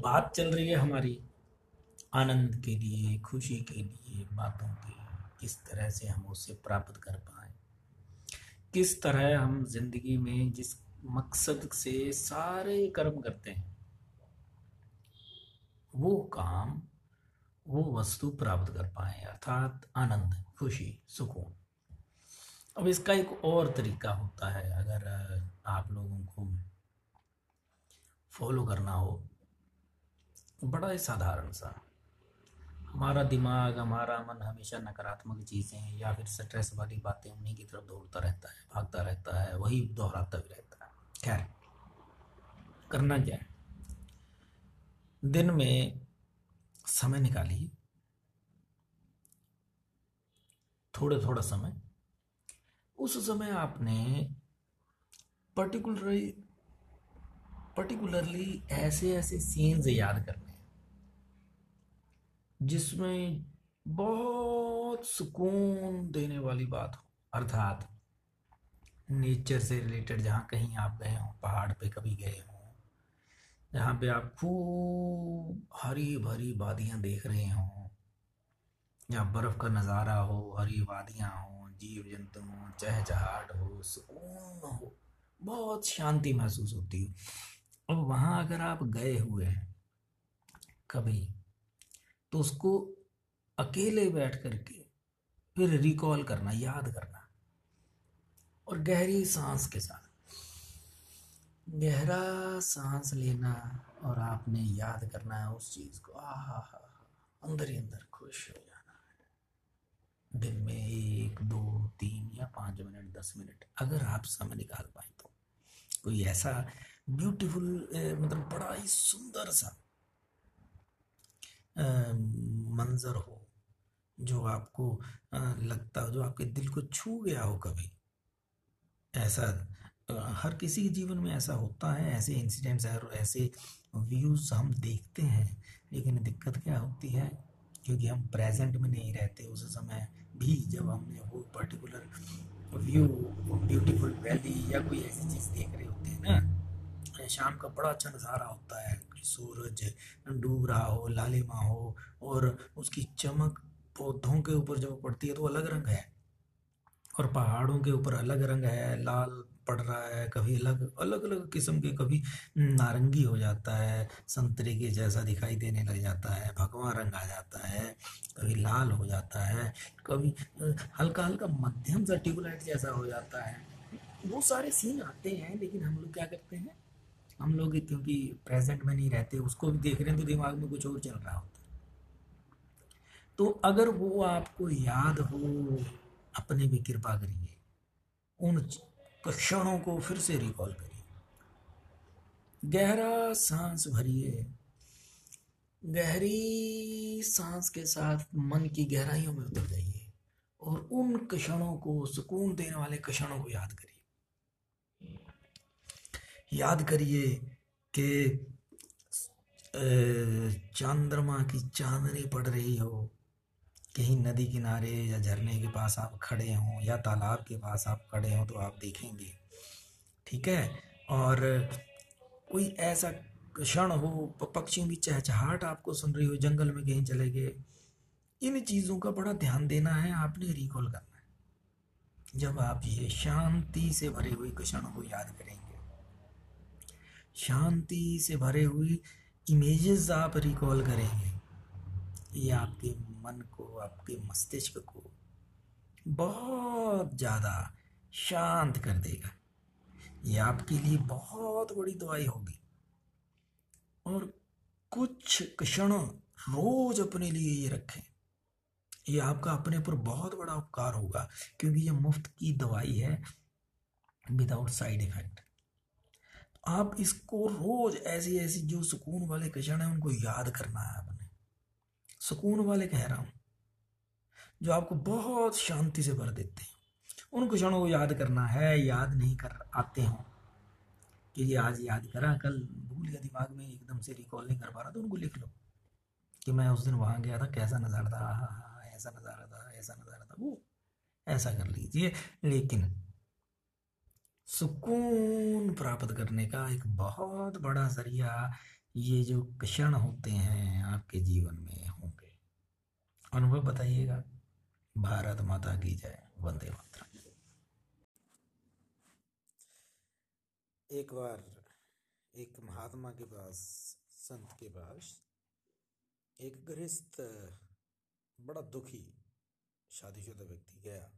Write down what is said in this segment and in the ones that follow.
बात चल रही है हमारी आनंद के लिए, खुशी के लिए, बातों की, किस तरह से हम उसे प्राप्त कर पाए। किस तरह हम ज़िंदगी में जिस मकसद से सारे कर्म करते हैं, वो काम, वो वस्तु प्राप्त कर पाए, अर्थात आनंद, खुशी, सुकून। अब इसका एक और तरीका होता है, अगर आप लोगों को फॉलो करना हो बड़ा ही साधारण सा। हमारा दिमाग, हमारा मन हमेशा नकारात्मक चीज़ें या फिर स्ट्रेस वाली बातें उन्हीं की तरफ़ दौड़ता रहता है, भागता रहता है, वही दोहराता भी रहता है। खैर, करना क्या है? दिन में समय निकालिए। थोड़े थोड़ा समय। उस समय आपने पर्टिकुलरली पर्टिकुलरली ऐसे ऐसे सीन्स याद करने जिसमें बहुत सुकून देने वाली बात हो। अर्थात नेचर से रिलेटेड जहाँ कहीं आप गए हों, पहाड़ पे कभी गए हों, जहाँ पे आप खूब हरी भरी वादियाँ देख रहे हों या बर्फ़ का नज़ारा हो, हरी वादियाँ हों जीव जंतु हों, चहचहाट हो, सुकून हो, बहुत शांति महसूस होती है। और वहाँ अगर आप गए हुए हैं, कभी तो उसको अकेले बैठ करके फिर रिकॉल करना, याद करना। और गहरी सांस के साथ। गहरा सांस लेना और आपने याद करना है उस चीज़ को। आ हा हा अंदर ही अंदर खुश हो जाना है। दिन में एक, दो, तीन या पाँच मिनट, दस मिनट अगर आप समय निकाल पाए तो। कोई ऐसा ब्यूटीफुल मतलब बड़ा ही सुंदर सा मंजर हो, जो आपको लगता हो, जो आपके दिल को छू गया हो कभी। ऐसा हर किसी के जीवन में ऐसा होता है, ऐसे इंसिडेंट्स और ऐसे व्यूज़ हम देखते हैं, लेकिन दिक्कत क्या होती है, क्योंकि हम प्रेजेंट में नहीं रहते, उस समय भी जब हमने वो पर्टिकुलर व्यू ब्यूटीफुल वैली या कोई ऐसी चीज़ देख रहे होते हैं ना, शाम का बड़ा अच्छा नज़ारा होता है सूरज डूब रहा हो, लालिमा हो और उसकी चमक पौधों के ऊपर जब पड़ती है तो अलग रंग है। और पहाड़ों के ऊपर अलग रंग है, लाल पड़ रहा है, कभी अलग अलग अलग किस्म के कभी नारंगी हो जाता है, संतरे के जैसा दिखाई देने लग जाता है भगवा रंग आ जाता है, कभी लाल हो जाता है, कभी हल्का हल्का मध्यम सा ट्यूबलाइट जैसा हो जाता है। वो सारे सीन आते हैं, लेकिन हम लोग क्या करते हैं? हम लोग क्योंकि प्रेजेंट में नहीं रहते, उसको भी देख रहे हैं तो दिमाग में कुछ और चल रहा होता तो अगर वो आपको याद हो, अपने भी कृपा करिए। उन क्षणों को फिर से रिकॉल करिए। गहरा सांस भरिए। गहरी सांस के साथ मन की गहराइयों में उतर जाइए। और उन क्षणों को, सुकून देने वाले क्षणों को याद करिए। याद करिए कि चंद्रमा की चांदनी पड़ रही हो। कहीं नदी किनारे या झरने के पास आप खड़े हों या तालाब के पास आप खड़े हों तो आप देखेंगे। ठीक है? और कोई ऐसा क्षण हो पक्षियों की चहचहाट आपको सुन रही हो, जंगल में कहीं चले गए, इन चीज़ों का बड़ा ध्यान देना है, आपने रिकॉल करना है। जब आप ये शांति से भरे हुए क्षण को याद करेंगे। शांति से भरे हुई इमेजेस आप रिकॉल करेंगे। ये आपके मन को, आपके मस्तिष्क को बहुत ज़्यादा शांत कर देगा। ये आपके लिए बहुत बड़ी दवाई होगी। और कुछ क्षण रोज अपने लिए ये रखें। ये आपका अपने पर बहुत बड़ा उपकार होगा, क्योंकि ये मुफ़्त की दवाई है विदाउट साइड इफ़ेक्ट आप इसको रोज ऐसी ऐसी जो सुकून वाले क्षण है, उनको याद करना है आपने। सुकून वाले कह रहा हूँ, जो आपको बहुत शांति से भर देते हैं। उन क्षणों को याद करना है, याद नहीं कर आते हो। कि ये आज याद करा, कल भूल गया दिमाग में, एकदम से रिकॉल नहीं कर पा रहा तो उनको लिख लो। कि मैं उस दिन वहाँ गया था, कैसा नज़ारा था हाँ हाँ ऐसा नज़ारा था, ऐसा नज़ारा था, वो ऐसा कर लीजिए। लेकिन सुकून प्राप्त करने का एक बहुत बड़ा ज़रिया ये जो क्षण होते हैं आपके जीवन में होंगे। अनुभव बताइएगा। भारत माता की जय। वंदे मातरम। एक बार, एक महात्मा के पास, संत के पास, एक गृहस्थ, बड़ा दुखी, शादीशुदा व्यक्ति गया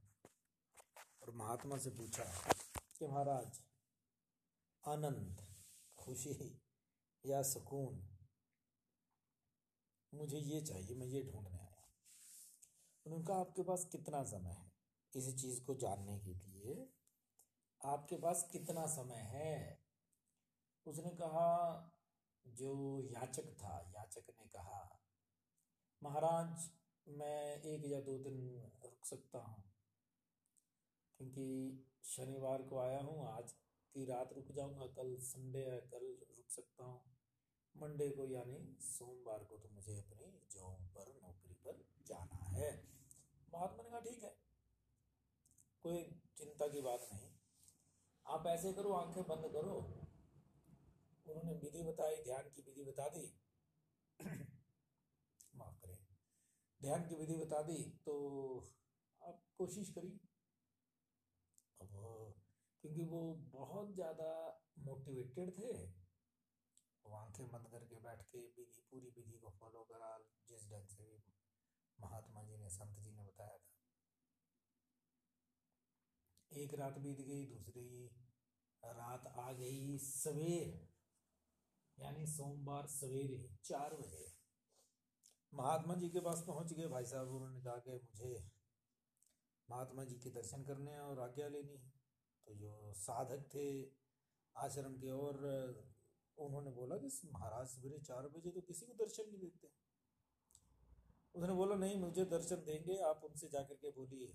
और महात्मा से पूछा कि महाराज, आनंद, खुशी या सुकून, मुझे ये चाहिए, मैं ये ढूँढने आया। उन्होंने कहा आपके पास कितना समय है? इस चीज़ को जानने के लिए, आपके पास कितना समय है? उसने कहा, जो याचक था, याचक ने कहा, महाराज, मैं एक या दो दिन रुक सकता हूँ, क्योंकि शनिवार को आया हूँ, आज की रात रुक जाऊँगा, कल संडे है, कल रुक सकता हूँ। मंडे को यानी सोमवार को तो मुझे अपनी जॉब पर, नौकरी पर जाना है। महात्मा ने कहा, ठीक है, कोई चिंता की बात नहीं। आप ऐसे करो, आँखें बंद करो। उन्होंने विधि बताई, ध्यान की विधि बता दी। माफ़ करें, ध्यान की विधि बता दी तो आप कोशिश करिए। क्योंकि वो बहुत ज़्यादा मोटिवेटेड थे। वो आँखें बंद करके बैठ के विधि पूरी विधि को फॉलो करा, जिस ढंग से भी महात्मा जी ने, संत जी ने बताया था। एक रात बीत गई, दूसरी रात आ गई सवेर, यानी सोमवार सवेरे चार बजे। महात्मा जी के पास पहुँच गए। भाई साहब उन्होंने कहा कि मुझे महात्मा जी के दर्शन करने हैं और आज्ञा लेनी है। तो जो साधक थे आश्रम के और उन्होंने बोला कि महाराज सवेरे चार बजे तो किसी को दर्शन नहीं देते। उसने बोला, नहीं, मुझे दर्शन देंगे, आप उनसे जाकर के बोलिए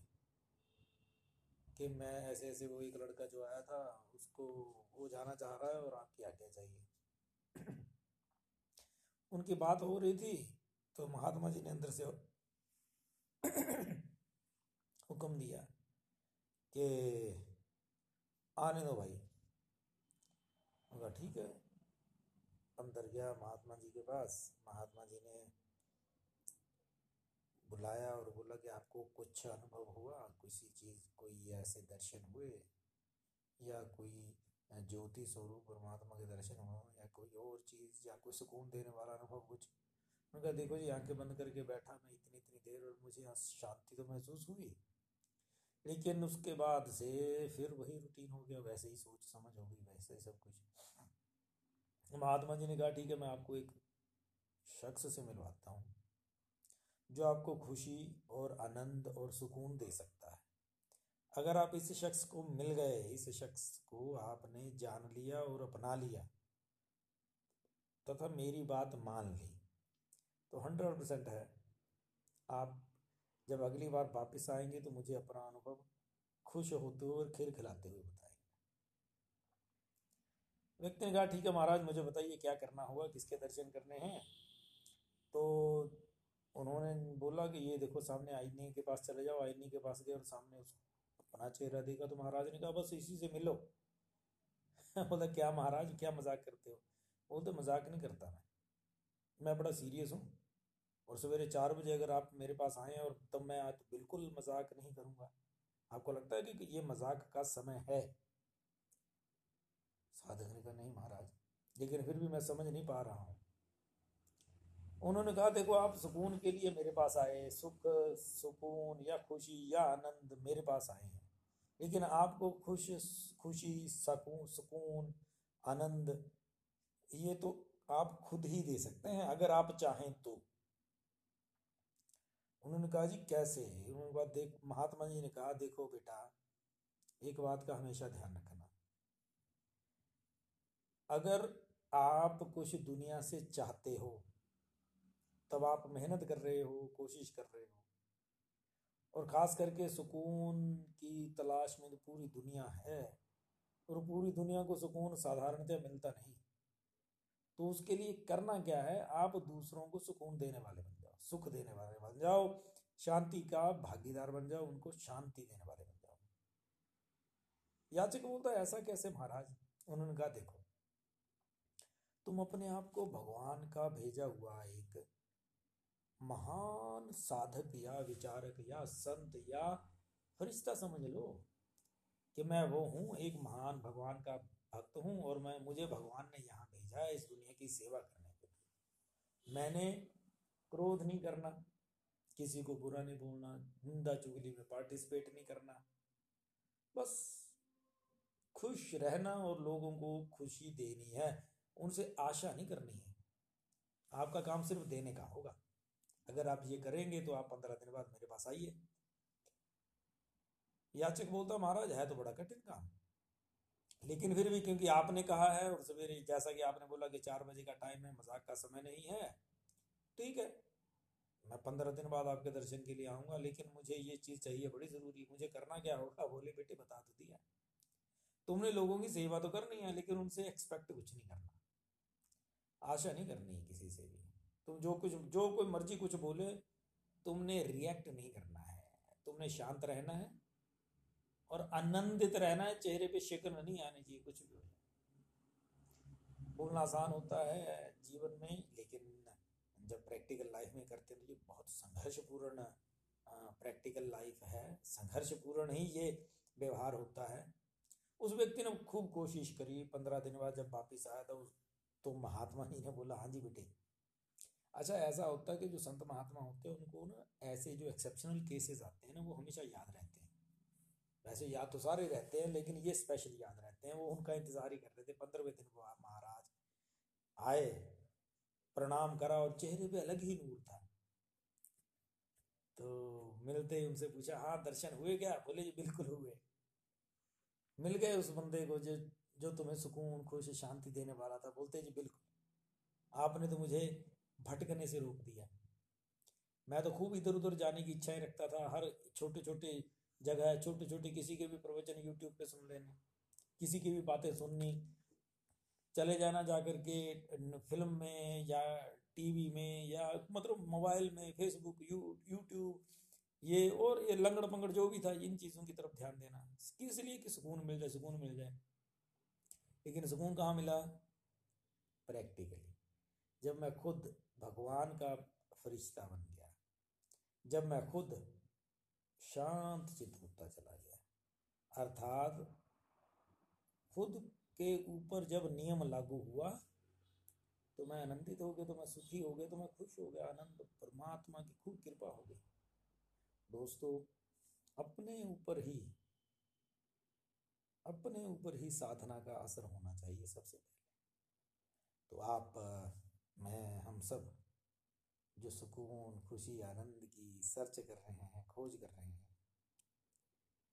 कि मैं ऐसे ऐसे वो एक लड़का जो आया था, उसको, वो जाना चाह रहा है और आपकी आज्ञा चाहिए उनकी बात हो रही थी तो महात्मा जी ने अंदर से हुक्म दिया कि आने दो भाई। उनका ठीक है, अंदर गया महात्मा जी के पास। महात्मा जी ने बुलाया और बोला कि आपको कुछ अनुभव हुआ? किसी चीज़, कोई ऐसे दर्शन हुए? या कोई ज्योति स्वरूप परमात्मा के दर्शन हुए या कोई और चीज़, या कोई सुकून देने वाला अनुभव कुछ? उन्होंने कहा, देखो जी, आँखें बंद करके बैठा मैं इतनी इतनी देर और मुझे यहाँ शांति तो महसूस हुई। लेकिन उसके बाद से फिर वही रूटीन हो गया, वैसे ही सोच समझ हो गई, वैसे ही सब कुछ। महात्मा जी ने कहा, ठीक है, मैं आपको एक शख्स से मिलवाता हूँ, जो आपको खुशी और आनंद और सुकून दे सकता है। अगर आप इस शख्स को मिल गए, इस शख्स को आपने जान लिया और अपना लिया, तथा मेरी बात मान ली तो हंड्रेड परसेंट है, आप जब अगली बार वापस आएँगे तो मुझे अपना अनुभव खुश होते हुए और खिल खिलाते हुए बताएँगे। व्यक्ति ने कहा, ठीक है महाराज, मुझे बताइए क्या करना होगा, किसके दर्शन करने हैं? तो उन्होंने बोला कि, ये देखो, सामने आईने के पास चले जाओ, आईने के पास गए और सामने उसको अपना चेहरा देखा। तो महाराज ने कहा, बस इसी से मिलो। बोला, क्या महाराज, क्या मज़ाक करते हो? बोलते, मज़ाक नहीं करता मैं। मैं बड़ा सीरियस हूँ और सवेरे चार बजे अगर आप मेरे पास आए और तब मैं आज बिल्कुल मज़ाक नहीं करूँगा। आपको लगता है कि ये मज़ाक का समय है? साधक ने कहा, नहीं महाराज, लेकिन फिर भी मैं समझ नहीं पा रहा हूँ। उन्होंने कहा, देखो, आप सुकून के लिए मेरे पास आए, सुख, सुकून या खुशी या आनंद मेरे पास आए हैं। लेकिन आपको खुश, खुशी सुकून सुकून, आनंद, ये तो आप खुद ही दे सकते हैं, अगर आप चाहें तो। उन्होंने कहा, जी, कैसे? उन्होंने कहा, देख, महात्मा जी ने कहा, देखो बेटा, एक बात का हमेशा ध्यान रखना। अगर आप कुछ दुनिया से चाहते हो, तब आप मेहनत कर रहे हो, कोशिश कर रहे हो, और ख़ास करके सुकून की तलाश में तो पूरी दुनिया है, और पूरी दुनिया को सुकून साधारणतः मिलता नहीं तो उसके लिए करना क्या है? आप दूसरों को सुकून देने वाले बन सुख देने वाले बन जाओ, शांति का भागीदार बन जाओ, उनको शांति देने वाले बन जाओ। याचक बोलता है, ऐसा कैसे महाराज? उन्होंने कहा, देखो, तुम अपने आप को भगवान का भेजा हुआ एक महान साधक या विचारक या संत या फरिश्ता समझ लो कि मैं वो हूँ, एक महान भगवान का भक्त हूँ और मैं, मुझे भगवान ने यहाँ भेजा है इस दुनिया की सेवा करने के लिए। मैंने क्रोध नहीं करना, किसी को बुरा नहीं बोलना, निंदा चुगली में पार्टिसिपेट नहीं करना। बस खुश रहना और लोगों को खुशी देनी है, उनसे आशा नहीं करनी है। आपका काम सिर्फ़ देने का होगा। अगर आप ये करेंगे तो आप पंद्रह दिन बाद मेरे पास आइए। याचक बोलता, महाराज, है तो बड़ा कठिन काम। लेकिन फिर भी क्योंकि आपने कहा है और सवेरे जैसा कि आपने बोला कि चार बजे का टाइम है, मज़ाक का समय नहीं है ठीक है। मैं पंद्रह दिन बाद आपके दर्शन के लिए आऊँगा, लेकिन मुझे ये चीज़ चाहिए, बड़ी ज़रूरी मुझे करना क्या होगा? बोले, बेटे, बता तो दिया। तुमने लोगों की सेवा तो करनी है, लेकिन उनसे एक्सपेक्ट कुछ नहीं करना। आशा नहीं करनी है किसी से भी। तुम जो कुछ, जो कोई मर्ज़ी कुछ बोले, तुमने रिएक्ट नहीं करना है। तुमने शांत रहना है और आनंदित रहना है। चेहरे पे शिकन नहीं आनी चाहिए कुछ भी बोलना आसान होता है जीवन में, लेकिन जब प्रैक्टिकल लाइफ में करते हैं तो ये बहुत संघर्षपूर्ण प्रैक्टिकल लाइफ है। संघर्षपूर्ण ही ये व्यवहार होता है। उस व्यक्ति ने खूब कोशिश करी। पंद्रह दिन बाद जब वापिस आया तो तो महात्मा जी ने बोला हाँ जी बेटे। अच्छा ऐसा होता है कि जो संत महात्मा होते हैं, उनको ना ऐसे जो एक्सेप्शनल केसेस आते हैं ना, वो हमेशा याद रहते हैं। वैसे याद तो सारे रहते हैं, लेकिन ये स्पेशल याद रहते हैं। वो उनका इंतज़ार ही कर रहे थे। पंद्रहवें दिन को महाराज आए प्रणाम करा और चेहरे पे अलग ही नूर था। तो मिलते ही उनसे पूछा हाँ दर्शन हुए क्या? बोले, जी, बिल्कुल हुए। मिल गए उस बंदे को जो जो तुम्हें सुकून, खुश, शांति देने वाला था। बोलते, जी, बिल्कुल। आपने तो मुझे भटकने से रोक दिया। मैं तो खूब इधर उधर जाने की इच्छाएँ रखता था। हर छोटे छोटे जगह छोटे छोटे किसी के भी प्रवचन यूट्यूब पे सुन लेने, किसी की भी बातें सुननी चले जाना जा कर के फ़िल्म में या टीवी में या मतलब मोबाइल में फेसबुक यू यूट्यूब ये और ये लंगड़ पंगड़ जो भी था, इन चीज़ों की तरफ़ ध्यान देना। किस लिए कि सुकून मिल जाए, सुकून मिल जाए। लेकिन सुकून कहाँ मिला? प्रैक्टिकली जब मैं खुद भगवान का फरिश्ता बन गया, जब मैं खुद शांत चित होता चला गया, अर्थात खुद के ऊपर जब नियम लागू हुआ तो मैं आनंदित हो गया तो मैं सुखी हो गया तो मैं खुश हो गया। आनंद परमात्मा की खूब कृपा हो गई। दोस्तों, अपने ऊपर ही, अपने ऊपर ही साधना का असर होना चाहिए सबसे पहले। तो आप, मैं, हम सब जो सुकून, खुशी, आनंद की सर्च कर रहे हैं, खोज कर रहे हैं,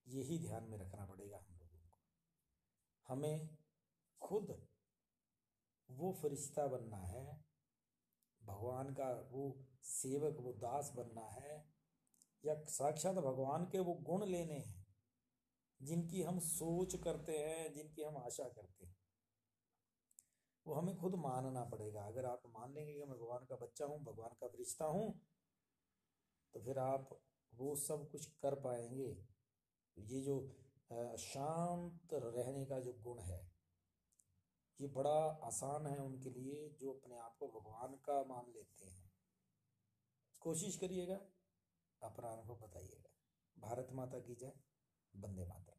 यही ध्यान में रखना पड़ेगा हम लोगों को। हमें खुद वो फरिश्ता बनना है, भगवान का वो सेवक, वो दास बनना है, या साक्षात भगवान के वो गुण लेने हैं, जिनकी हम सोच करते हैं, जिनकी हम आशा करते हैं, वो हमें खुद मानना पड़ेगा। अगर आप मान लेंगे कि मैं भगवान का बच्चा हूँ, भगवान का फरिश्ता हूँ तो फिर आप वो सब कुछ कर पाएँगे। ये जो शांत रहने का जो गुण है ये बड़ा आसान है उनके लिए जो अपने आप को भगवान का मान लेते हैं। कोशिश करिएगा, अपना अनुभव बताइएगा। भारत माता की जय, वंदे माता